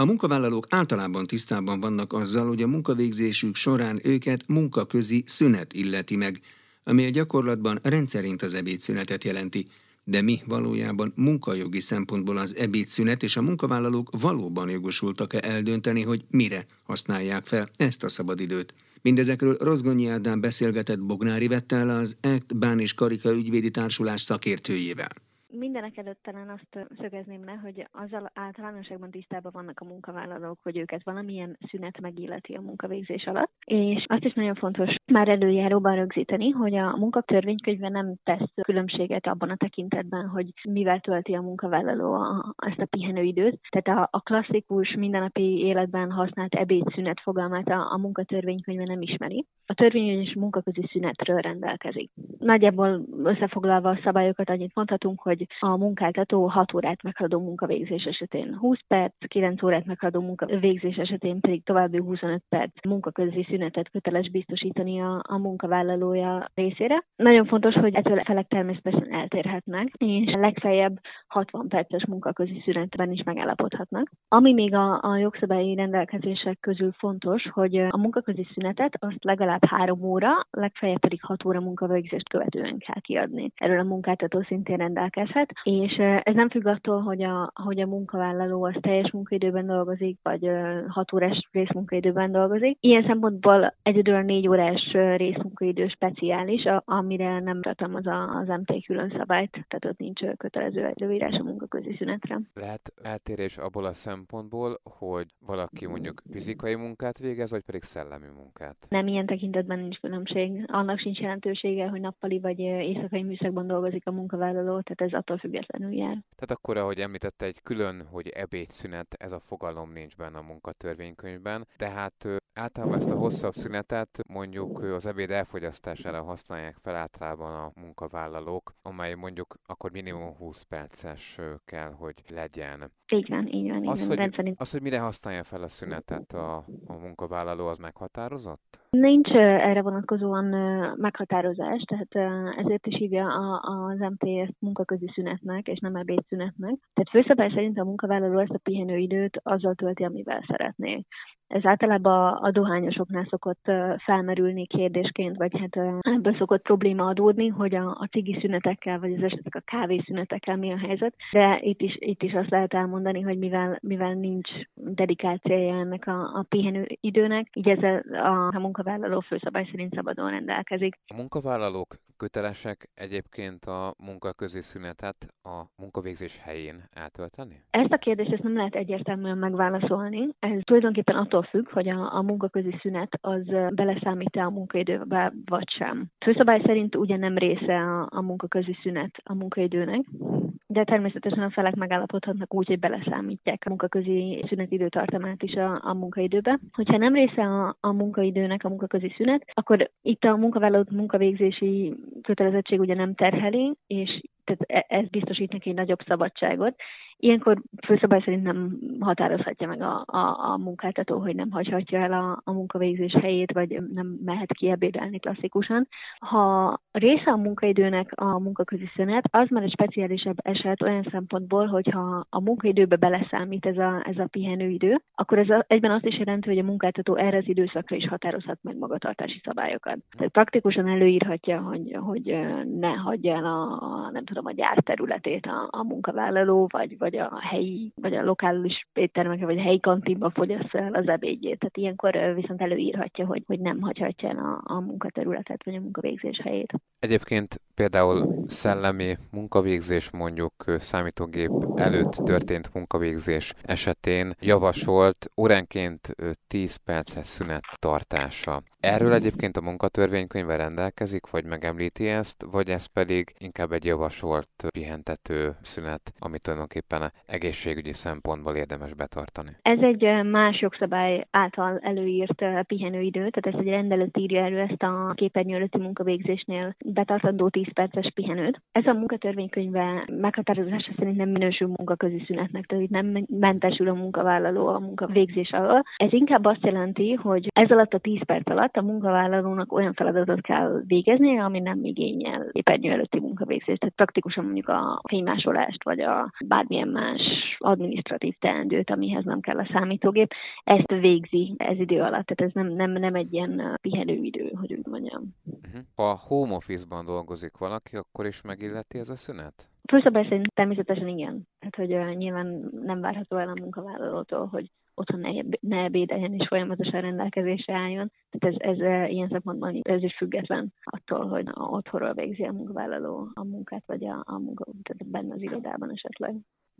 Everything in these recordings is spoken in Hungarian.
A munkavállalók általában tisztában vannak azzal, hogy a munkavégzésük során őket munkaközi szünet illeti meg, ami a gyakorlatban rendszerint az ebédszünetet jelenti. De mi valójában munkajogi szempontból az ebédszünet és a munkavállalók valóban jogosultak-e eldönteni, hogy mire használják fel ezt a szabadidőt? Mindezekről Rozgonyi Ádám beszélgetett Bognári Vettel az ECT Bán és Karika ügyvédi társulás szakértőjével. Mindenek előtt talán azt szögezném le, hogy azzal általánosságban tisztában vannak a munkavállalók, hogy őket valamilyen szünet megilleti a munkavégzés alatt. És azt is nagyon fontos már előjáróban rögzíteni, hogy a munkatörvénykönyve nem tesz különbséget abban a tekintetben, hogy mivel tölti a munkavállaló a, ezt a pihenőidőt. Tehát a, a klasszikus mindennapi életben használt ebédszünet fogalmát a, a munkatörvénykönyve nem ismeri. A törvény és munkaközi szünetről rendelkezik. Nagyjából összefoglalva a szabályokat annyit mondhatunk, hogy a munkáltató 6 órát meghaladó munkavégzés esetén 20 perc, 9 órát meghaladó munkavégzés esetén pedig további 25 perc munkaközi szünetet köteles biztosítani a, a munkavállalója részére. Nagyon fontos, hogy ettől a felek természetesen eltérhetnek, és legfeljebb 60 perces munkaközi szünetben is megállapodhatnak. Ami még a, a jogszabályi rendelkezések közül fontos, hogy a munkaközi szünetet azt legalább 3 óra, legfeljebb pedig 6 óra munkavégzést követően kell kiadni. Erről a munkáltató szintén rendelkezhet lehet, és ez nem függ attól, hogy a, hogy a munkavállaló az teljes munkaidőben dolgozik, vagy 6 órás részmunkaidőben dolgozik. Ilyen szempontból egyedül négy órás részmunkaidő speciális, amire nem tartalmaz az MT külön szabályt, tehát ott nincs kötelező előírás a munkaközi szünetre. Lehet eltérés abból a szempontból, hogy valaki mondjuk fizikai munkát végez, vagy pedig szellemi munkát? Nem, ilyen tekintetben nincs különbség. Annak sincs jelentősége, hogy nappali vagy éjszakai műszakban dolgozik a munkavállaló, tehát ez attól függetlenül jár. Tehát akkor, ahogy említette, egy külön, hogy ebédszünet, ez a fogalom nincs benne a munkatörvénykönyvben, tehát általában ezt a hosszabb szünetet mondjuk az ebéd elfogyasztására használják fel általában a munkavállalók, amely mondjuk akkor minimum 20 perces kell, hogy legyen. Így van, így van. Így az, van. hogy, az, hogy mire használja fel a szünetet a, a munkavállaló, az meghatározott? Nincs erre vonatkozóan meghatározás, tehát ezért is hívja az MT ezt munkaközi szünetnek, és nem ebédszünetnek. Tehát főszabály szerint a munkavállaló ezt a pihenőidőt azzal tölti, amivel szeretné. Ez általában a dohányosoknál szokott felmerülni kérdésként, vagy hát ebből szokott probléma adódni, hogy a, a cigi szünetekkel, vagy az esetek a kávészünetekkel mi a helyzet. De itt is, itt is azt lehet elmondani, hogy mivel, mivel nincs dedikációja ennek a, a pihenő időnek, így ez a, a munkavállaló főszabály szerint szabadon rendelkezik. A munkavállalók kötelesek egyébként a munkaközi szünetet a munkavégzés helyén eltölteni? Ezt a kérdést ezt nem lehet egyértelműen megválaszolni. Ez tulajdonképpen attól függ, hogy a, a munkaközi szünet az beleszámít-e a munkaidőbe vagy sem. Főszabály szerint ugye nem része a, a munkaközi szünet a munkaidőnek, de természetesen a felek megállapodhatnak úgy, hogy beleszámítják a munkaközi szünet időtartamát is a, a munkaidőbe. Hogyha nem része a, a munkaidőnek a munkaközi szünet, akkor itt a munkavállaló munkavégzési kötelezettség ugye nem terheli, és tehát e, ez biztosít neki egy nagyobb szabadságot, Ilyenkor főszabály szerint nem határozhatja meg a, a, a munkáltató, hogy nem hagyhatja el a, a munkavégzés helyét, vagy nem mehet ki ebédelni klasszikusan. Ha része a munkaidőnek a munkaközi szünet, az már egy speciálisabb eset olyan szempontból, hogyha a munkaidőbe beleszámít ez a, ez a pihenőidő, akkor ez a, egyben azt is jelenti, hogy a munkáltató erre az időszakra is határozhat meg magatartási szabályokat. Tehát praktikusan előírhatja, hogy, hogy ne hagyja el a, nem tudom, a gyár területét a, a munkavállaló, vagy, vagy vagy a helyi, vagy a lokális éttermekre, vagy a helyi kantinba fogyassza el az ebédjét. Tehát ilyenkor viszont előírhatja, hogy, hogy nem hagyhatja el a, a munkaterületet, vagy a munkavégzés helyét. Egyébként például szellemi munkavégzés, mondjuk számítógép előtt történt munkavégzés esetén javasolt óránként 10 perces szünet tartása. Erről egyébként a munkatörvénykönyve rendelkezik, vagy megemlíti ezt, vagy ez pedig inkább egy javasolt pihentető szünet, amit tulajdonképpen egészségügyi szempontból érdemes betartani? Ez egy más jogszabály által előírt pihenőidő, tehát ez egy rendelet írja elő ezt a képernyő előtti munkavégzésnél betartandó 10 perces pihenőt. Ez a munkatörvénykönyve meghatározása szerint nem minősül munkaközi szünetnek, tehát itt nem mentesül a munkavállaló a munkavégzés alól. Ez inkább azt jelenti, hogy ez alatt a 10 perc alatt a munkavállalónak olyan feladatot kell végezni, ami nem igényel képernyő előtti munkavégzést. Tehát praktikusan mondjuk a fénymásolást, vagy a bármilyen más administratív teendőt, amihez nem kell a számítógép. Ezt végzi ez idő alatt, tehát ez nem, nem, nem egy ilyen pihenőidő, hogy úgy mondjam. Uh-huh. Ha home office-ban dolgozik valaki, akkor is megilleti ez a szünet? Főszabály szerint természetesen igen. Tehát, hogy uh, nyilván nem várható el a munkavállalótól, hogy otthon ne, ne ebédeljen és folyamatosan rendelkezésre álljon. Tehát ez, ez ilyen szempontból ez is független attól, hogy otthonról végzi a munkavállaló a munkát, vagy a, a munka, tehát benne az irodában esetleg.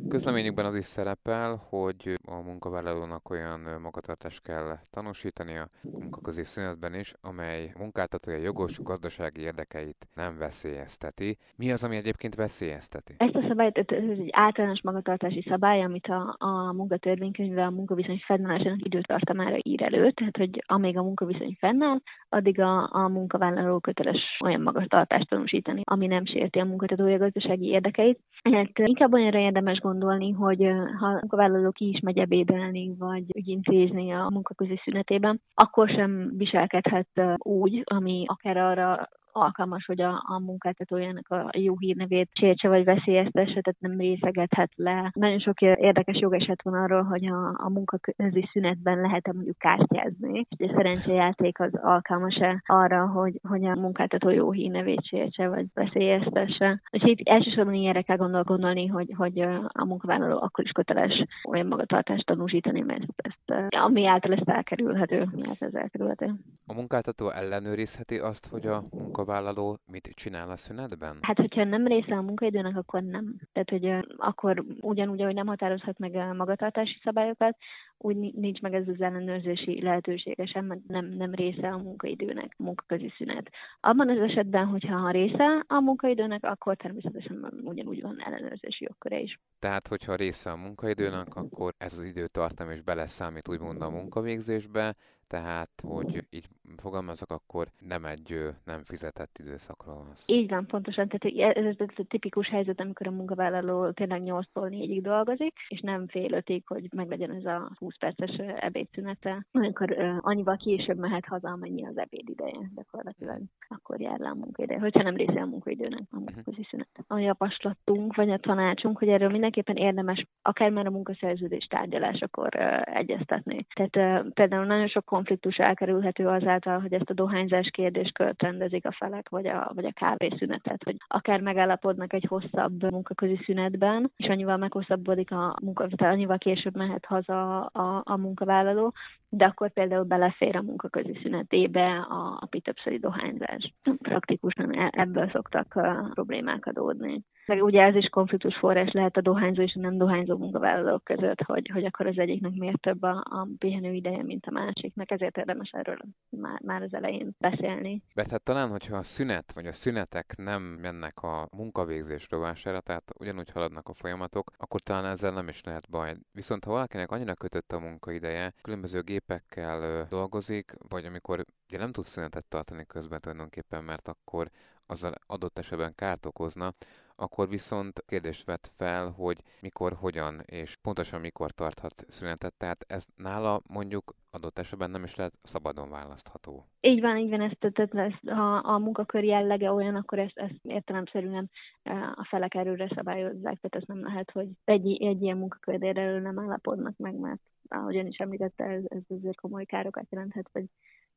Közleményükben az is szerepel, hogy a munkavállalónak olyan magatartást kell tanúsítani a munkaközi szünetben is, amely munkáltatója jogos gazdasági érdekeit nem veszélyezteti. Mi az, ami egyébként veszélyezteti? Ezt a szabályt, ez egy általános magatartási szabály, amit a, a munkatörvénykönyve a munkaviszony fennállásának időtartamára ír elő, tehát hogy amíg a munkaviszony fennáll, addig a, a munkavállaló köteles olyan magatartást tanúsítani, ami nem sérti a munkáltatója gazdasági érdekeit. Hát inkább olyanra érdemes gondolni, hogy ha a munkavállaló ki is megy ebédelni, vagy ügyintézni a munkaközi szünetében, akkor sem viselkedhet úgy, ami akár arra alkalmas, hogy a, a munkáltatójának a jó hírnevét sértse vagy veszélyeztesse, tehát nem részegethet le. Nagyon sok érdekes jogeset van arról, hogy a, a munkaközi szünetben lehet-e mondjuk kártyázni, és a szerencsejáték az alkalmas-e arra, hogy, hogy a munkáltató jó hírnevét sértse vagy veszélyeztesse. És itt elsősorban ilyenre kell gondol, gondolni, hogy, hogy a munkavállaló akkor is köteles olyan magatartást tanúsítani, mert ezt, ezt ami által ezt elkerülhető, mert ez elkerülhető. A munkáltató ellenőrizheti azt, hogy a munka munkavállaló mit csinál a szünetben? Hát, hogyha nem része a munkaidőnek, akkor nem. Tehát, hogy akkor ugyanúgy, ahogy nem határozhat meg a magatartási szabályokat, úgy nincs meg ez az ellenőrzési lehetősége sem, mert nem, nem része a munkaidőnek, a munkaközi szünet. Abban az esetben, hogyha a része a munkaidőnek, akkor természetesen ugyanúgy van ellenőrzési jogköre is. Tehát, hogyha része a munkaidőnek, akkor ez az időtartam is beleszámít úgymond a munkavégzésbe, tehát, hogy így fogalmazok, akkor nem egy nem fizetett időszakról van szó. Így van, pontosan. Tehát ez, ez, a tipikus helyzet, amikor a munkavállaló tényleg 8-tól 4-ig dolgozik, és nem fél ötig, hogy meglegyen ez a 20 perces ebédszünete. Amikor uh, annyival később mehet haza, amennyi az ebéd ideje gyakorlatilag, akkor jár le a munkaideje, hogyha nem része a munkaidőnek a munkaközi szünet. A javaslatunk, vagy a tanácsunk, hogy erről mindenképpen érdemes akár már a munkaszerződés tárgyalásakor uh, egyeztetni. Tehát uh, például nagyon sok konfliktus elkerülhető azáltal, hogy ezt a dohányzás kérdéskört rendezik a felek, vagy a, vagy a kávészünetet, hogy akár megállapodnak egy hosszabb munkaközi szünetben, és annyival meghosszabbodik a munka, tehát annyival később mehet haza a, a munkavállaló, de akkor például belefér a munkaközi szünetébe a, a többszöri dohányzás. Praktikusan e, ebből szoktak uh, problémák adódni. Meg ugye ez is konfliktus forrás lehet a dohányzó és a nem dohányzó munkavállalók között, hogy, hogy akkor az egyiknek miért több a, a pihenő ideje, mint a másiknak, ezért érdemes erről már, már az elején beszélni. De hát talán, hogyha a szünet vagy a szünetek nem mennek a munkavégzés rovására, tehát ugyanúgy haladnak a folyamatok, akkor talán ezzel nem is lehet baj. Viszont ha valakinek annyira kötött a munkaideje, különböző gépekkel dolgozik, vagy amikor ugye nem tud szünetet tartani közben tulajdonképpen, mert akkor azzal adott esetben kárt okozna, akkor viszont kérdést vet fel, hogy mikor, hogyan és pontosan mikor tarthat szünetet. Tehát ez nála mondjuk adott esetben nem is lehet szabadon választható. Így van, így van, ezt, tehát ezt, ha a munkakör jellege olyan, akkor ezt, ezt értelemszerűen e, a felek erőre szabályozzák, tehát ez nem lehet, hogy egy, egy ilyen munkakör erről nem állapodnak meg, mert ahogy ön is említette, ez, ez azért komoly károkat jelenthet, vagy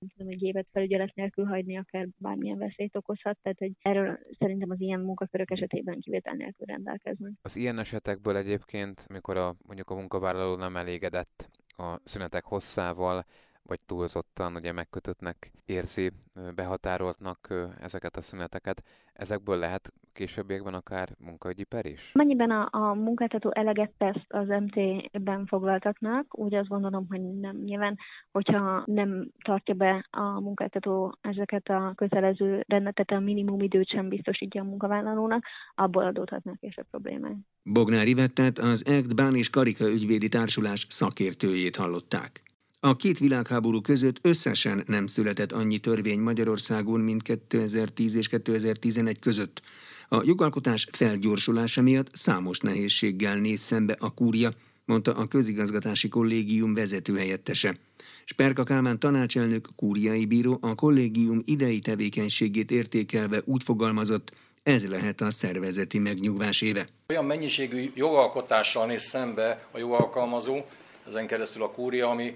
tudom, egy évet felügyelet nélkül hagyni akár bármilyen veszélyt okozhat, tehát hogy erről szerintem az ilyen munkakörök esetében kivétel nélkül rendelkeznek. Az ilyen esetekből egyébként, amikor a, mondjuk a munkavállaló nem elégedett a szünetek hosszával, vagy túlzottan ugye megkötöttnek érzi, behatároltnak ezeket a szüneteket. Ezekből lehet későbbiekben akár munkaügyi per is? Mennyiben a, a munkáltató eleget tesz az MT-ben foglaltaknak, úgy azt gondolom, hogy nem. Nyilván, hogyha nem tartja be a munkáltató ezeket a kötelező rendetet, a minimum időt sem biztosítja a munkavállalónak, abból adódhatnak később problémák. Bognár Ivettet az EGT Bán és Karika ügyvédi társulás szakértőjét hallották. A két világháború között összesen nem született annyi törvény Magyarországon, mint 2010 és 2011 között. A jogalkotás felgyorsulása miatt számos nehézséggel néz szembe a kúria, mondta a közigazgatási kollégium vezetőhelyettese. Sperka Kálmán tanácselnök kúriai bíró a kollégium idei tevékenységét értékelve úgy fogalmazott, Ez lehet a szervezeti megnyugvás éve. Olyan mennyiségű jogalkotással néz szembe a jogalkalmazó, ezen keresztül a kúria, ami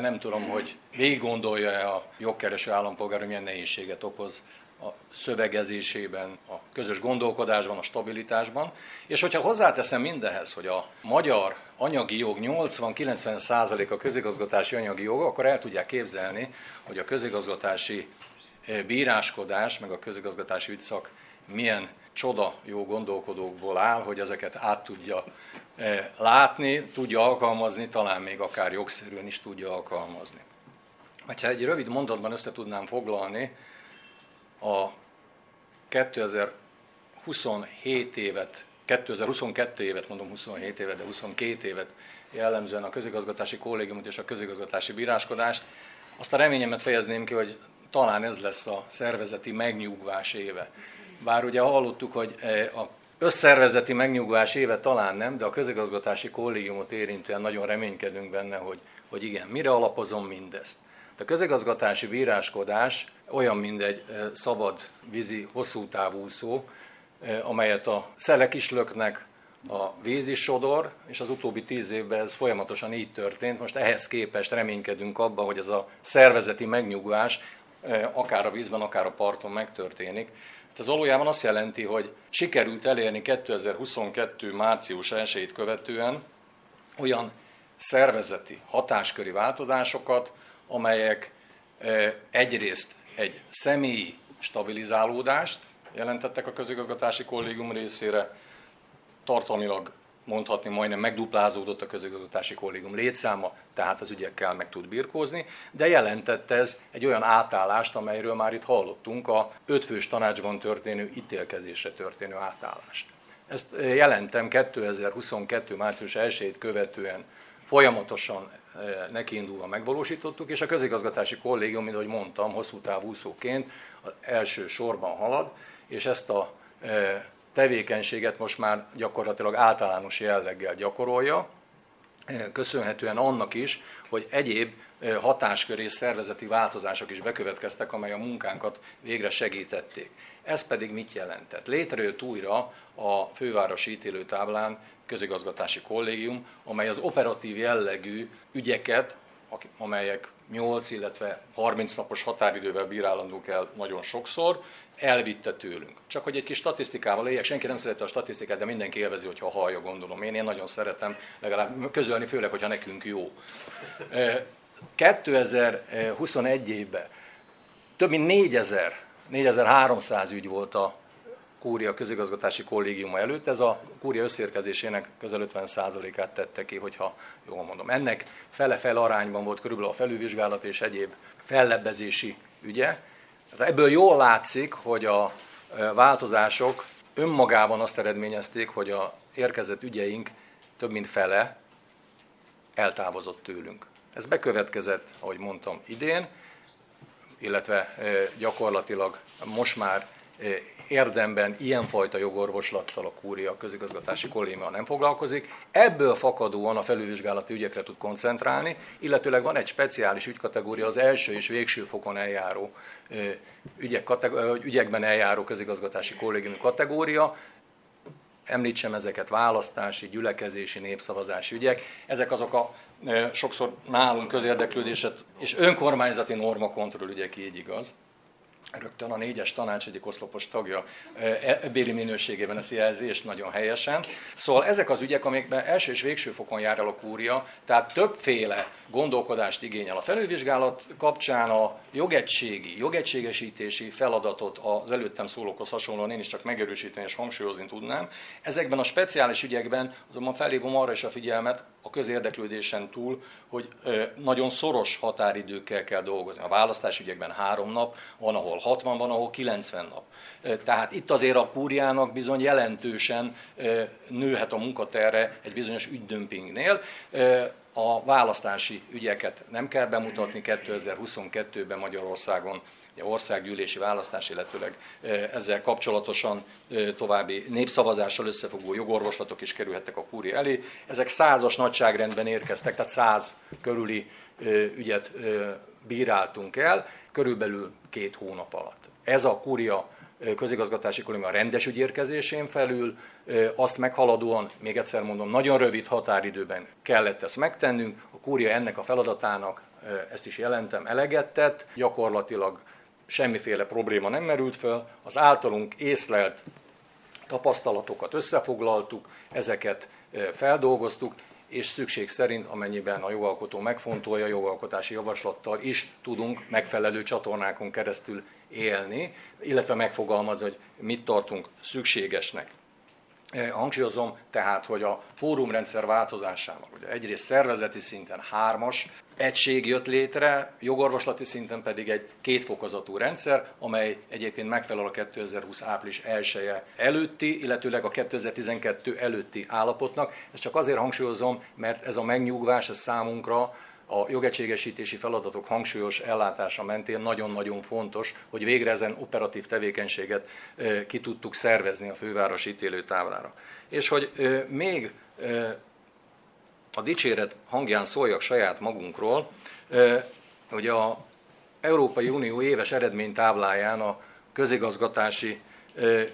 nem tudom, hogy végig gondolja-e a jogkereső állampolgár, hogy milyen nehézséget okoz a szövegezésében, a közös gondolkodásban, a stabilitásban. És hogyha hozzáteszem mindehez, hogy a magyar anyagi jog 80-90% a közigazgatási anyagi jog, akkor el tudják képzelni, hogy a közigazgatási eh, bíráskodás, meg a közigazgatási ügyszak milyen csoda jó gondolkodókból áll, hogy ezeket át tudja látni, tudja alkalmazni, talán még akár jogszerűen is tudja alkalmazni. Ha egy rövid mondatban össze tudnám foglalni, a 2027 évet, 2022 évet, mondom 27 évet, de 22 évet jellemzően a közigazgatási kollégiumot és a közigazgatási bíráskodást, azt a reményemet fejezném ki, hogy talán ez lesz a szervezeti megnyugvás éve. Bár ugye hallottuk, hogy a összervezeti megnyugvás éve talán nem, de a közigazgatási kollégiumot érintően nagyon reménykedünk benne, hogy, hogy igen, mire alapozom mindezt. A közigazgatási bíráskodás olyan, mint egy szabad vízi, hosszú távúszó, amelyet a szelek is löknek, a víz sodor, és az utóbbi tíz évben ez folyamatosan így történt. Most ehhez képest reménykedünk abban, hogy ez a szervezeti megnyugvás akár a vízben, akár a parton megtörténik. Ez valójában azt jelenti, hogy sikerült elérni 2022. március 1 követően olyan szervezeti, hatásköri változásokat, amelyek e, egyrészt egy személyi stabilizálódást jelentettek a közigazgatási kollégium részére, tartalmilag mondhatni majdnem megduplázódott a közigazgatási kollégium létszáma, tehát az ügyekkel meg tud birkózni, de jelentett ez egy olyan átállást, amelyről már itt hallottunk, a ötfős tanácsban történő ítélkezésre történő átállást. Ezt eh, jelentem 2022. március 1 követően folyamatosan eh, nekiindulva megvalósítottuk, és a közigazgatási kollégium, mint ahogy mondtam, hosszú távú úszóként az első sorban halad, és ezt a eh, tevékenységet most már gyakorlatilag általános jelleggel gyakorolja, köszönhetően annak is, hogy egyéb hatáskör és szervezeti változások is bekövetkeztek, amely a munkánkat végre segítették. Ez pedig mit jelentett? Létrejött újra a fővárosi ítélőtáblán közigazgatási kollégium, amely az operatív jellegű ügyeket, amelyek 8, illetve 30 napos határidővel bírálandók el nagyon sokszor, elvitte tőlünk. Csak hogy egy kis statisztikával éljek, senki nem szereti a statisztikát, de mindenki élvezi, hogyha hallja, gondolom. Én, én nagyon szeretem legalább közölni, főleg, hogyha nekünk jó. 2021 évben több mint 4000, 4300 ügy volt a Kúria közigazgatási kollégiuma előtt, ez a Kúria összérkezésének közel 50%-át tette ki, hogyha jól mondom. Ennek fele-fele arányban volt körülbelül a felülvizsgálat és egyéb fellebbezési ügye, Ebből jól látszik, hogy a változások önmagában azt eredményezték, hogy a érkezett ügyeink több mint fele eltávozott tőlünk. Ez bekövetkezett, ahogy mondtam, idén, illetve gyakorlatilag most már érdemben ilyenfajta jogorvoslattal a kúria, a közigazgatási kollégia nem foglalkozik. Ebből fakadóan a felülvizsgálati ügyekre tud koncentrálni, illetőleg van egy speciális ügykategória, az első és végső fokon eljáró ügyek, ügyekben eljáró közigazgatási kollégiumi kategória, említsem ezeket, választási, gyülekezési, népszavazási ügyek. Ezek azok a sokszor nálunk közérdeklődéset és önkormányzati normakontroll ügyek, így igaz rögtön a négyes tanács egyik oszlopos tagja e, e, béli minőségében ezt jelzi, és nagyon helyesen. Szóval ezek az ügyek, amikben első és végső fokon jár el a kúria, tehát többféle gondolkodást igényel a felülvizsgálat kapcsán a jogegységi, jogegységesítési feladatot az előttem szólókhoz hasonlóan én is csak megerősíteni és hangsúlyozni tudnám. Ezekben a speciális ügyekben azonban felhívom arra is a figyelmet a közérdeklődésen túl, hogy nagyon szoros határidőkkel kell dolgozni. A választási ügyekben három nap, van ahol 60, van ahol 90 nap. Tehát itt azért a kúriának bizony jelentősen nőhet a munkaterre egy bizonyos ügydömpingnél a választási ügyeket nem kell bemutatni 2022-ben Magyarországon, országgyűlési választás, illetőleg ezzel kapcsolatosan további népszavazással összefogó jogorvoslatok is kerülhettek a kúri elé. Ezek százas nagyságrendben érkeztek, tehát száz körüli ügyet bíráltunk el, körülbelül két hónap alatt. Ez a kúria közigazgatási kollégium a rendes ügyérkezésén felül, azt meghaladóan, még egyszer mondom, nagyon rövid határidőben kellett ezt megtennünk, a kúria ennek a feladatának, ezt is jelentem, eleget tett, gyakorlatilag semmiféle probléma nem merült fel, az általunk észlelt tapasztalatokat összefoglaltuk, ezeket feldolgoztuk, és szükség szerint, amennyiben a jogalkotó megfontolja, jogalkotási javaslattal is tudunk megfelelő csatornákon keresztül élni, illetve megfogalmazni, hogy mit tartunk szükségesnek. Hangsúlyozom tehát, hogy a fórumrendszer változásával, ugye egyrészt szervezeti szinten hármas egység jött létre, jogorvoslati szinten pedig egy kétfokozatú rendszer, amely egyébként megfelel a 2020 április 1 -e előtti, illetőleg a 2012 előtti állapotnak. Ezt csak azért hangsúlyozom, mert ez a megnyugvás ez számunkra a jogegységesítési feladatok hangsúlyos ellátása mentén nagyon-nagyon fontos, hogy végre ezen operatív tevékenységet ki tudtuk szervezni a főváros ítélőtáblára. És hogy még a dicséret hangján szóljak saját magunkról, hogy a Európai Unió éves eredménytábláján a közigazgatási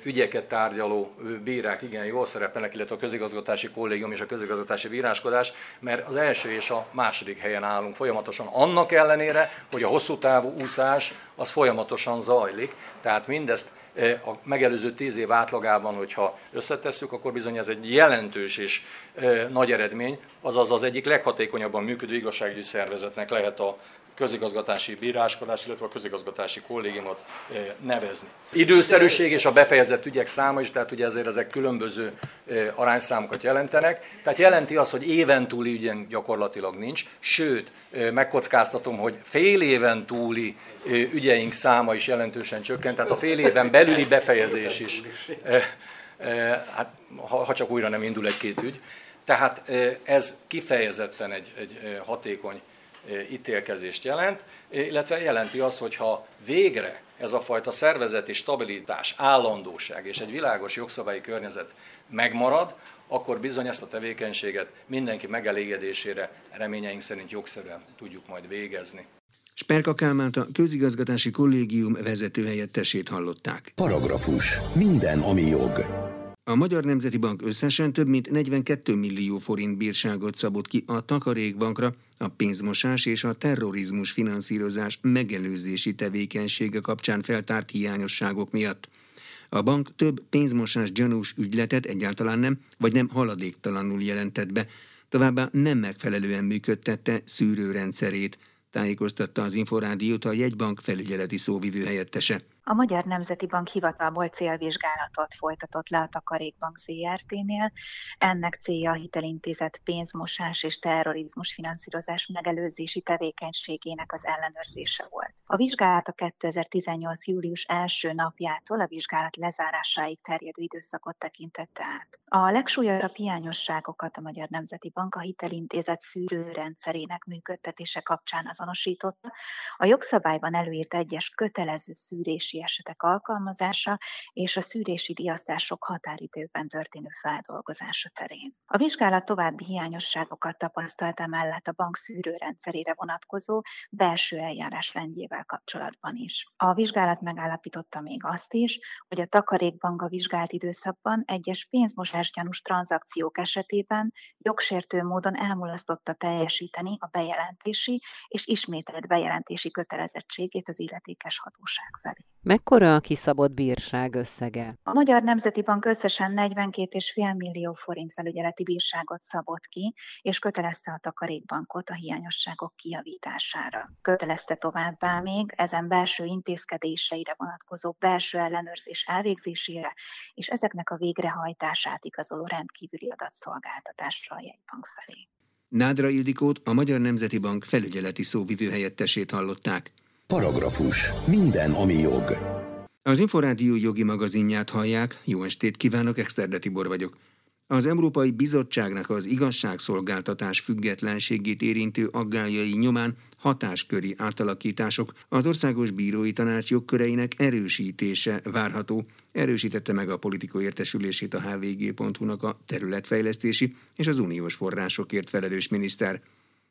ügyeket tárgyaló bírák igen jól szerepelnek, illetve a közigazgatási kollégium és a közigazgatási bíráskodás, mert az első és a második helyen állunk folyamatosan. Annak ellenére, hogy a hosszú távú úszás az folyamatosan zajlik, tehát mindezt a megelőző tíz év átlagában, hogyha összetesszük, akkor bizony ez egy jelentős és nagy eredmény, azaz az egyik leghatékonyabban működő igazságügyi szervezetnek lehet a közigazgatási bíráskodás, illetve a közigazgatási kollégiumot nevezni. Időszerűség és a befejezett ügyek száma is, tehát ugye ezért ezek különböző arányszámokat jelentenek. Tehát jelenti azt, hogy éven túli ügyen gyakorlatilag nincs, sőt, megkockáztatom, hogy fél éven túli ügyeink száma is jelentősen csökkent, tehát a fél éven belüli befejezés is, hát, ha csak újra nem indul egy-két ügy. Tehát ez kifejezetten egy, egy hatékony ítélkezést jelent, illetve jelenti azt, hogyha végre ez a fajta szervezeti stabilitás, állandóság és egy világos jogszabályi környezet megmarad, akkor bizony ezt a tevékenységet mindenki megelégedésére reményeink szerint jogszerűen tudjuk majd végezni. Sperka Kálmánt a közigazgatási kollégium vezetőhelyettesét hallották. Paragrafus. Minden, ami jog. A Magyar Nemzeti Bank összesen több mint 42 millió forint bírságot szabott ki a Takarékbankra a pénzmosás és a terrorizmus finanszírozás megelőzési tevékenysége kapcsán feltárt hiányosságok miatt. A bank több pénzmosás gyanús ügyletet egyáltalán nem, vagy nem haladéktalanul jelentett be, továbbá nem megfelelően működtette szűrőrendszerét, tájékoztatta az Inforádiót a jegybank felügyeleti szóvivő helyettese. A Magyar Nemzeti Bank hivatalból célvizsgálatot folytatott le a Takarékbank ZRT-nél. Ennek célja a hitelintézet pénzmosás és terrorizmus finanszírozás megelőzési tevékenységének az ellenőrzése volt. A vizsgálat a 2018. július első napjától a vizsgálat lezárásáig terjedő időszakot tekintette át. A legsúlyosabb hiányosságokat a Magyar Nemzeti Bank a hitelintézet szűrőrendszerének működtetése kapcsán azonosította. A jogszabályban előírt egyes kötelező szűrési szűrési esetek alkalmazása és a szűrési riasztások határidőben történő feldolgozása terén. A vizsgálat további hiányosságokat tapasztalta mellett a bank szűrőrendszerére vonatkozó belső eljárás rendjével kapcsolatban is. A vizsgálat megállapította még azt is, hogy a takarékbank a vizsgált időszakban egyes pénzmosásgyanús tranzakciók esetében jogsértő módon elmulasztotta teljesíteni a bejelentési és ismételt bejelentési kötelezettségét az illetékes hatóság felé. Mekkora a kiszabott bírság összege? A Magyar Nemzeti Bank összesen 42,5 millió forint felügyeleti bírságot szabott ki, és kötelezte a takarékbankot a hiányosságok kijavítására. Kötelezte továbbá még ezen belső intézkedéseire vonatkozó belső ellenőrzés elvégzésére, és ezeknek a végrehajtását igazoló rendkívüli adatszolgáltatásra a jegybank felé. Nádra Ildikót, a Magyar Nemzeti Bank felügyeleti szóvivő helyettesét hallották. Paragrafus. Minden, ami jog. Az Inforádió jogi magazinját hallják. Jó estét kívánok, Exterde Tibor vagyok. Az Európai Bizottságnak az igazságszolgáltatás függetlenségét érintő aggályai nyomán hatásköri átalakítások az Országos Bírói Tanács jogköreinek erősítése várható, erősítette meg a politikó értesülését a hvg.hu-nak a területfejlesztési és az uniós forrásokért felelős miniszter.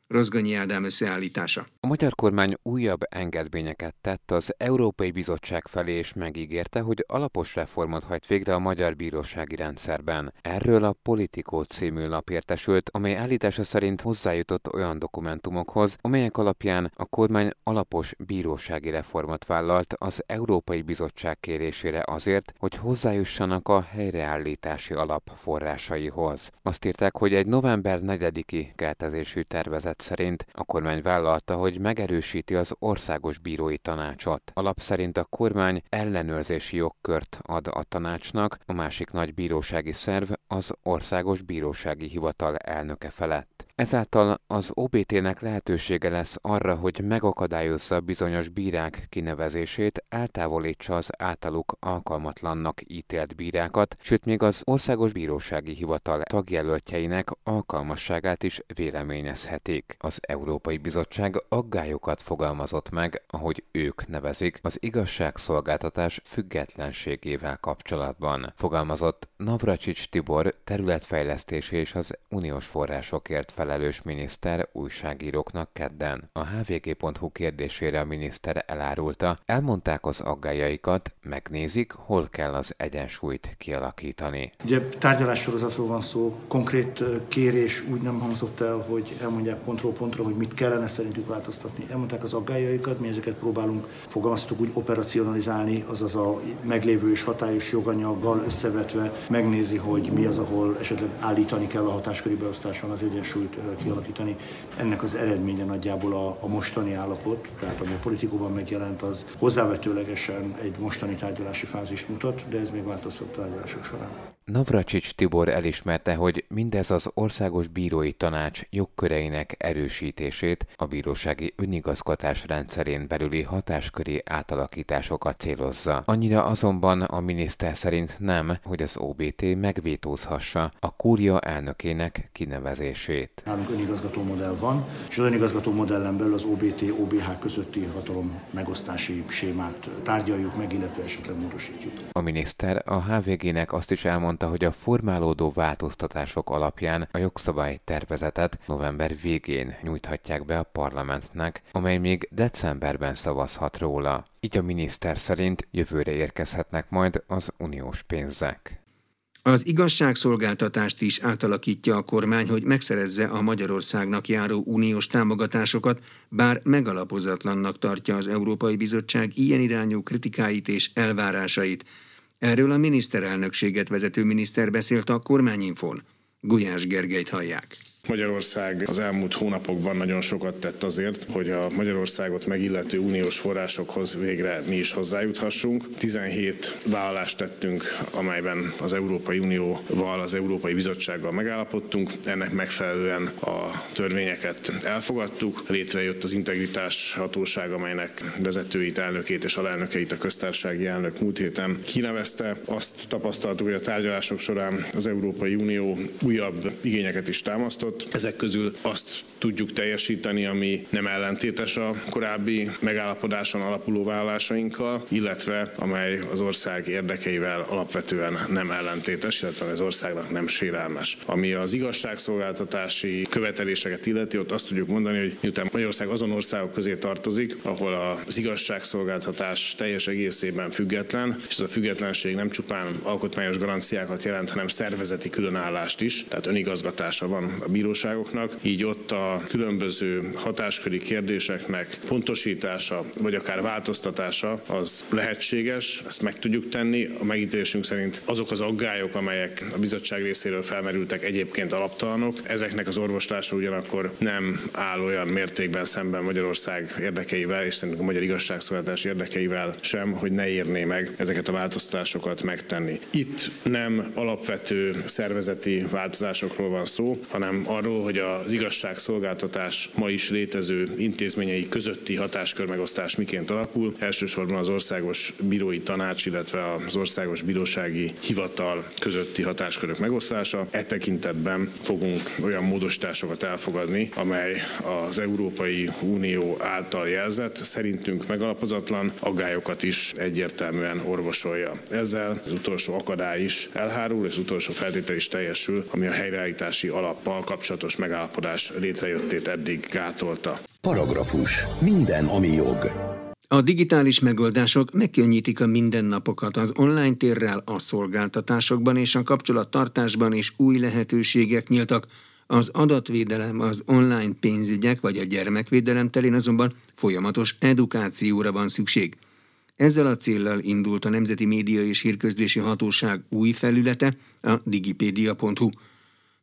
Rozgonyi Ádám összeállítása. A magyar kormány újabb engedményeket tett az Európai Bizottság felé, és megígérte, hogy alapos reformot hajt végre a magyar bírósági rendszerben. Erről a Politikó című lap értesült, amely állítása szerint hozzájutott olyan dokumentumokhoz, amelyek alapján a kormány alapos bírósági reformot vállalt az Európai Bizottság kérésére azért, hogy hozzájussanak a helyreállítási alap forrásaihoz. Azt írták, hogy egy november 4-i keltezésű tervezet szerint a kormány vállalta, hogy megerősíti az országos bírói tanácsot. Alap szerint a kormány ellenőrzési jogkört ad a tanácsnak, a másik nagy bírósági szerv az Országos Bírósági Hivatal elnöke felett. Ezáltal az OBT-nek lehetősége lesz arra, hogy megakadályozza bizonyos bírák kinevezését, eltávolítsa az általuk alkalmatlannak ítélt bírákat, sőt még az Országos Bírósági Hivatal tagjelöltjeinek alkalmasságát is véleményezhetik. Az Európai Bizottság aggályokat fogalmazott meg, ahogy ők nevezik, az igazságszolgáltatás függetlenségével kapcsolatban. Fogalmazott Navracsics Tibor területfejlesztési és az uniós forrásokért fel felelős miniszter újságíróknak kedden. A hvg.hu kérdésére a miniszter elárulta, elmondták az aggájaikat, megnézik, hol kell az egyensúlyt kialakítani. Ugye tárgyalássorozatról van szó, konkrét kérés úgy nem hangzott el, hogy elmondják pontról pontra, hogy mit kellene szerintük változtatni. Elmondták az aggájaikat, mi ezeket próbálunk, fogalmaztuk úgy operacionalizálni, azaz a meglévő és hatályos joganyaggal összevetve megnézi, hogy mi az, ahol esetleg állítani kell a hatásköri beosztáson az egyensúlyt kialakítani. Ennek az eredménye nagyjából a, a mostani állapot, tehát ami a politikóban megjelent, az hozzávetőlegesen egy mostani tárgyalási fázist mutat, de ez még változhat tárgyalások során. Navracsics Tibor elismerte, hogy mindez az Országos Bírói Tanács jogköreinek erősítését, a bírósági önigazgatás rendszerén belüli hatásköri átalakításokat célozza. Annyira azonban a miniszter szerint nem, hogy az OBT megvétózhassa a kúria elnökének kinevezését. Nálunk önigazgató modell van, és az önigazgató modellen belül az OBT-OBH közötti hatalom megosztási sémát tárgyaljuk meg, illetve esetleg módosítjuk. A miniszter a HVG-nek azt is elmondta, elmondta, hogy a formálódó változtatások alapján a jogszabály tervezetet november végén nyújthatják be a parlamentnek, amely még decemberben szavazhat róla. Így a miniszter szerint jövőre érkezhetnek majd az uniós pénzek. Az igazságszolgáltatást is átalakítja a kormány, hogy megszerezze a Magyarországnak járó uniós támogatásokat, bár megalapozatlannak tartja az Európai Bizottság ilyen irányú kritikáit és elvárásait, Erről a miniszterelnökséget vezető miniszter beszélt a kormányinfón. Gulyás Gergelyt hallják. Magyarország az elmúlt hónapokban nagyon sokat tett azért, hogy a Magyarországot megillető uniós forrásokhoz végre mi is hozzájuthassunk. 17 vállalást tettünk, amelyben az Európai Unióval, az Európai Bizottsággal megállapodtunk. Ennek megfelelően a törvényeket elfogadtuk. Létrejött az integritás hatóság, amelynek vezetőit, elnökét és alelnökeit a köztársasági elnök múlt héten kinevezte. Azt tapasztaltuk, hogy a tárgyalások során az Európai Unió újabb igényeket is támasztott, elhangzott. Ezek közül azt tudjuk teljesíteni, ami nem ellentétes a korábbi megállapodáson alapuló vállalásainkkal, illetve amely az ország érdekeivel alapvetően nem ellentétes, illetve az országnak nem sérelmes. Ami az igazságszolgáltatási követeléseket illeti, ott azt tudjuk mondani, hogy miután Magyarország azon országok közé tartozik, ahol az igazságszolgáltatás teljes egészében független, és ez a függetlenség nem csupán alkotmányos garanciákat jelent, hanem szervezeti különállást is, tehát önigazgatása van a bíró bíróságoknak, így ott a különböző hatásköri kérdéseknek pontosítása, vagy akár változtatása az lehetséges, ezt meg tudjuk tenni. A megítélésünk szerint azok az aggályok, amelyek a bizottság részéről felmerültek, egyébként alaptalanok. Ezeknek az orvoslása ugyanakkor nem áll olyan mértékben szemben Magyarország érdekeivel, és szerintem a magyar igazságszolgáltatás érdekeivel sem, hogy ne érné meg ezeket a változtatásokat megtenni. Itt nem alapvető szervezeti változásokról van szó, hanem arról, hogy az igazságszolgáltatás ma is létező intézményei közötti hatáskör megosztás miként alakul. Elsősorban az Országos Bírói Tanács, illetve az Országos Bírósági Hivatal közötti hatáskörök megosztása. E tekintetben fogunk olyan módosításokat elfogadni, amely az Európai Unió által jelzett, szerintünk megalapozatlan aggályokat is egyértelműen orvosolja. Ezzel az utolsó akadály is elhárul, és az utolsó feltétel is teljesül, ami a helyreállítási alappal kapcsolatos megállapodás létrejöttét eddig gátolta. Paragrafus. Minden, ami jog. A digitális megoldások megkönnyítik a mindennapokat az online térrel, a szolgáltatásokban és a kapcsolattartásban is új lehetőségek nyíltak. Az adatvédelem, az online pénzügyek vagy a gyermekvédelem terén azonban folyamatos edukációra van szükség. Ezzel a céllal indult a Nemzeti Média és Hírközlési Hatóság új felülete, a digipedia.hu.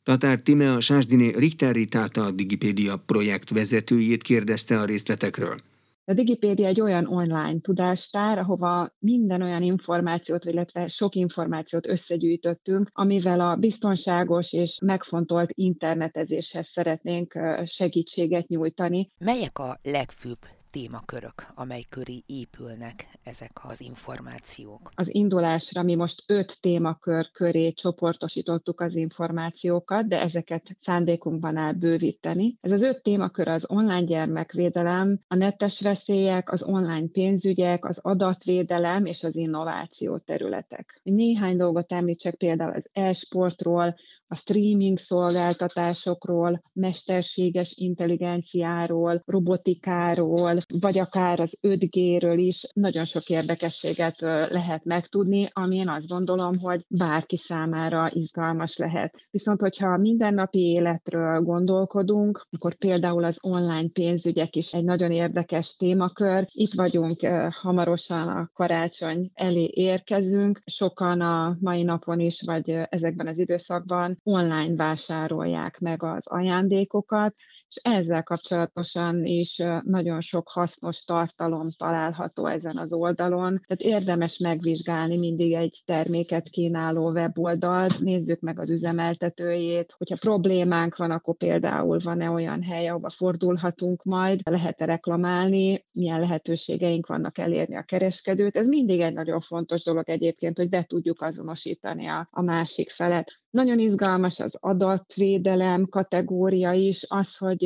Tatár Time a Sásdiné Richter Ritáta a Digipédia projekt vezetőjét kérdezte a részletekről. A Digipédia egy olyan online tudástár, ahova minden olyan információt, illetve sok információt összegyűjtöttünk, amivel a biztonságos és megfontolt internetezéshez szeretnénk segítséget nyújtani. Melyek a legfőbb témakörök, amely köré épülnek ezek az információk? Az indulásra mi most öt témakör köré csoportosítottuk az információkat, de ezeket szándékunkban áll bővíteni. Ez az öt témakör az online gyermekvédelem, a netes veszélyek, az online pénzügyek, az adatvédelem és az innováció területek. Néhány dolgot említsek például az e-sportról, a streaming szolgáltatásokról, mesterséges intelligenciáról, robotikáról, vagy akár az 5G-ről is nagyon sok érdekességet lehet megtudni, ami én azt gondolom, hogy bárki számára izgalmas lehet. Viszont, hogyha a mindennapi életről gondolkodunk, akkor például az online pénzügyek is egy nagyon érdekes témakör. Itt vagyunk hamarosan a karácsony elé érkezünk. Sokan a mai napon is, vagy ezekben az időszakban online vásárolják meg az ajándékokat, és ezzel kapcsolatosan is nagyon sok hasznos tartalom található ezen az oldalon. Tehát érdemes megvizsgálni mindig egy terméket kínáló weboldalt, nézzük meg az üzemeltetőjét, hogyha problémánk van, akkor például van-e olyan hely, ahova fordulhatunk majd, lehet-e reklamálni, milyen lehetőségeink vannak elérni a kereskedőt. Ez mindig egy nagyon fontos dolog egyébként, hogy be tudjuk azonosítani a, a másik felet. Nagyon izgalmas az adatvédelem kategória is, az, hogy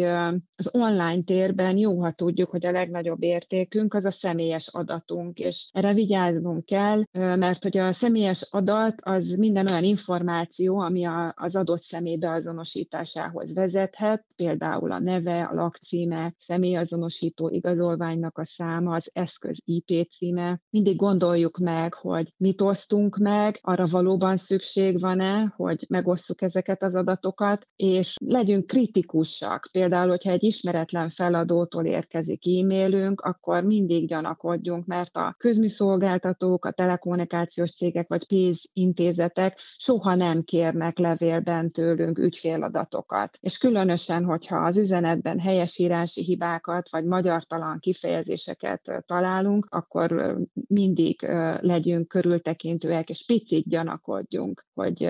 az online térben jó, ha tudjuk, hogy a legnagyobb értékünk az a személyes adatunk, és erre vigyáznunk kell, mert hogy a személyes adat az minden olyan információ, ami az adott személy beazonosításához vezethet, például a neve, a lakcíme, személyazonosító igazolványnak a száma, az eszköz IP címe. Mindig gondoljuk meg, hogy mit osztunk meg, arra valóban szükség van-e, hogy hogy megosszuk ezeket az adatokat, és legyünk kritikusak. Például, hogyha egy ismeretlen feladótól érkezik e-mailünk, akkor mindig gyanakodjunk, mert a közműszolgáltatók, a telekommunikációs cégek vagy pénzintézetek soha nem kérnek levélben tőlünk ügyféladatokat. És különösen, hogyha az üzenetben helyesírási hibákat vagy magyartalan kifejezéseket találunk, akkor mindig legyünk körültekintőek, és picit gyanakodjunk, hogy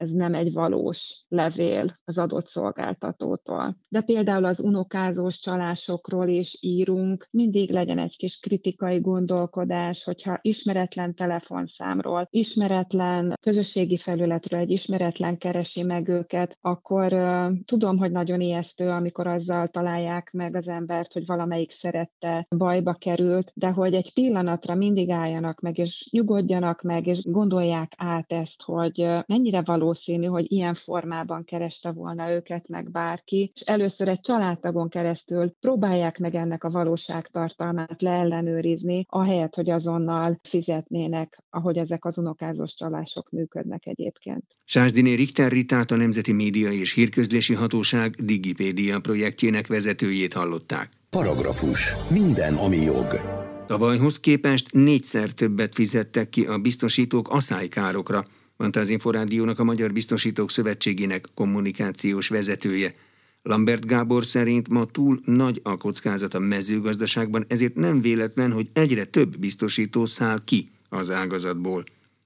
ez nem egy valós levél az adott szolgáltatótól. De például az unokázós csalásokról is írunk, mindig legyen egy kis kritikai gondolkodás, hogyha ismeretlen telefonszámról, ismeretlen közösségi felületről, egy ismeretlen keresi meg őket, akkor uh, tudom, hogy nagyon ijesztő, amikor azzal találják meg az embert, hogy valamelyik szerette bajba került, de hogy egy pillanatra mindig álljanak meg, és nyugodjanak meg, és gondolják át ezt, hogy mennyire való valószínű, hogy ilyen formában kereste volna őket meg bárki, és először egy családtagon keresztül próbálják meg ennek a valóságtartalmát leellenőrizni, ahelyett, hogy azonnal fizetnének, ahogy ezek az unokázós csalások működnek egyébként. Sásdiné Richter Ritát a Nemzeti Média és Hírközlési Hatóság Digipédia projektjének vezetőjét hallották. Paragrafus. Minden, ami jog. Tavalyhoz képest négyszer többet fizettek ki a biztosítók aszálykárokra, mondta az Inforádiónak a Magyar Biztosítók Szövetségének kommunikációs vezetője. Lambert Gábor szerint ma túl nagy a kockázat a mezőgazdaságban, ezért nem véletlen, hogy egyre több biztosító száll ki az ágazatból.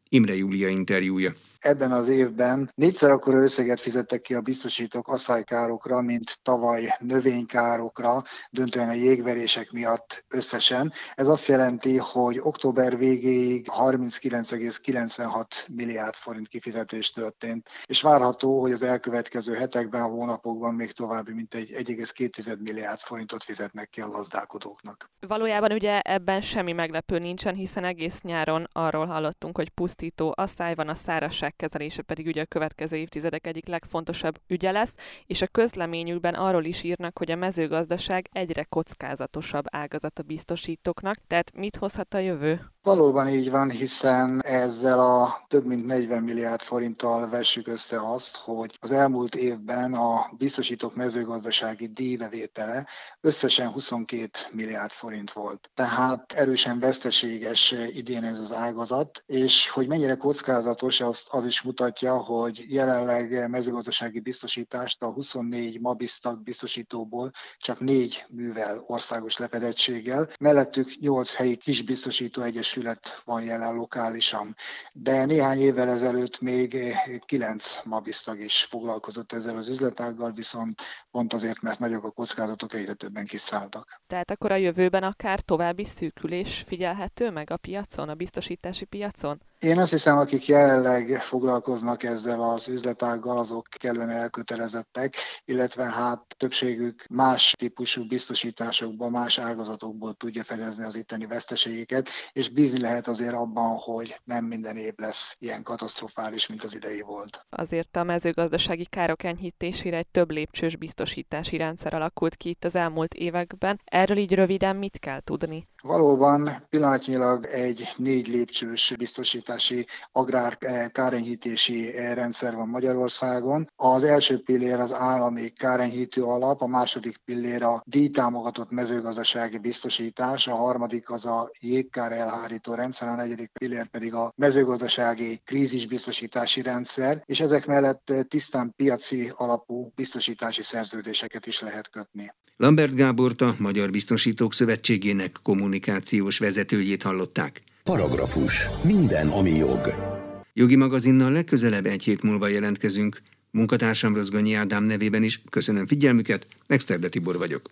Imre Júlia interjúja ebben az évben négyszer akkora összeget fizettek ki a biztosítók asszálykárokra, mint tavaly növénykárokra, döntően a jégverések miatt összesen. Ez azt jelenti, hogy október végéig 39,96 milliárd forint kifizetés történt, és várható, hogy az elkövetkező hetekben, hónapokban még további mint egy 1,2 milliárd forintot fizetnek ki a gazdálkodóknak. Valójában ugye ebben semmi meglepő nincsen, hiszen egész nyáron arról hallottunk, hogy pusztító asszály van a szárazság kezelése pedig ugye a következő évtizedek egyik legfontosabb ügye lesz, és a közleményükben arról is írnak, hogy a mezőgazdaság egyre kockázatosabb ágazat a biztosítóknak, tehát mit hozhat a jövő? Valóban így van, hiszen ezzel a több mint 40 milliárd forinttal vessük össze azt, hogy az elmúlt évben a biztosítók mezőgazdasági díjbevétele összesen 22 milliárd forint volt. Tehát erősen veszteséges idén ez az ágazat, és hogy mennyire kockázatos, az, az is mutatja, hogy jelenleg mezőgazdasági biztosítást a 24 Mabiztag biztosítóból csak négy művel országos lefedettséggel, mellettük 8 helyi kisbiztosító egyes egyesület van jelen lokálisan, de néhány évvel ezelőtt még kilenc mabisztag is foglalkozott ezzel az üzletággal, viszont pont azért, mert nagyok a kockázatok, egyre többen kiszálltak. Tehát akkor a jövőben akár további szűkülés figyelhető meg a piacon, a biztosítási piacon? Én azt hiszem, akik jelenleg foglalkoznak ezzel az üzletággal, azok kellően elkötelezettek, illetve hát többségük más típusú biztosításokban, más ágazatokból tudja fedezni az itteni veszteségeket, és bízni lehet azért abban, hogy nem minden év lesz ilyen katasztrofális, mint az idei volt. Azért a mezőgazdasági károk enyhítésére egy több lépcsős biztosítási rendszer alakult ki itt az elmúlt években. Erről így röviden mit kell tudni? Valóban pillanatnyilag egy négy lépcsős biztosítási agrár eh, eh, rendszer van Magyarországon. Az első pillér az állami kárenyhítő alap, a második pillér a díjtámogatott mezőgazdasági biztosítás, a harmadik az a jégkár elhárító rendszer, a negyedik pillér pedig a mezőgazdasági krízisbiztosítási rendszer, és ezek mellett eh, tisztán piaci alapú biztosítási szerződéseket is lehet kötni. Lambert Gábort a Magyar Biztosítók Szövetségének kommunikációs vezetőjét hallották. Paragrafus. Minden, ami jog. Jogi magazinnal legközelebb egy hét múlva jelentkezünk. Munkatársam Rozgonyi Ádám nevében is köszönöm figyelmüket, Exterde Tibor vagyok.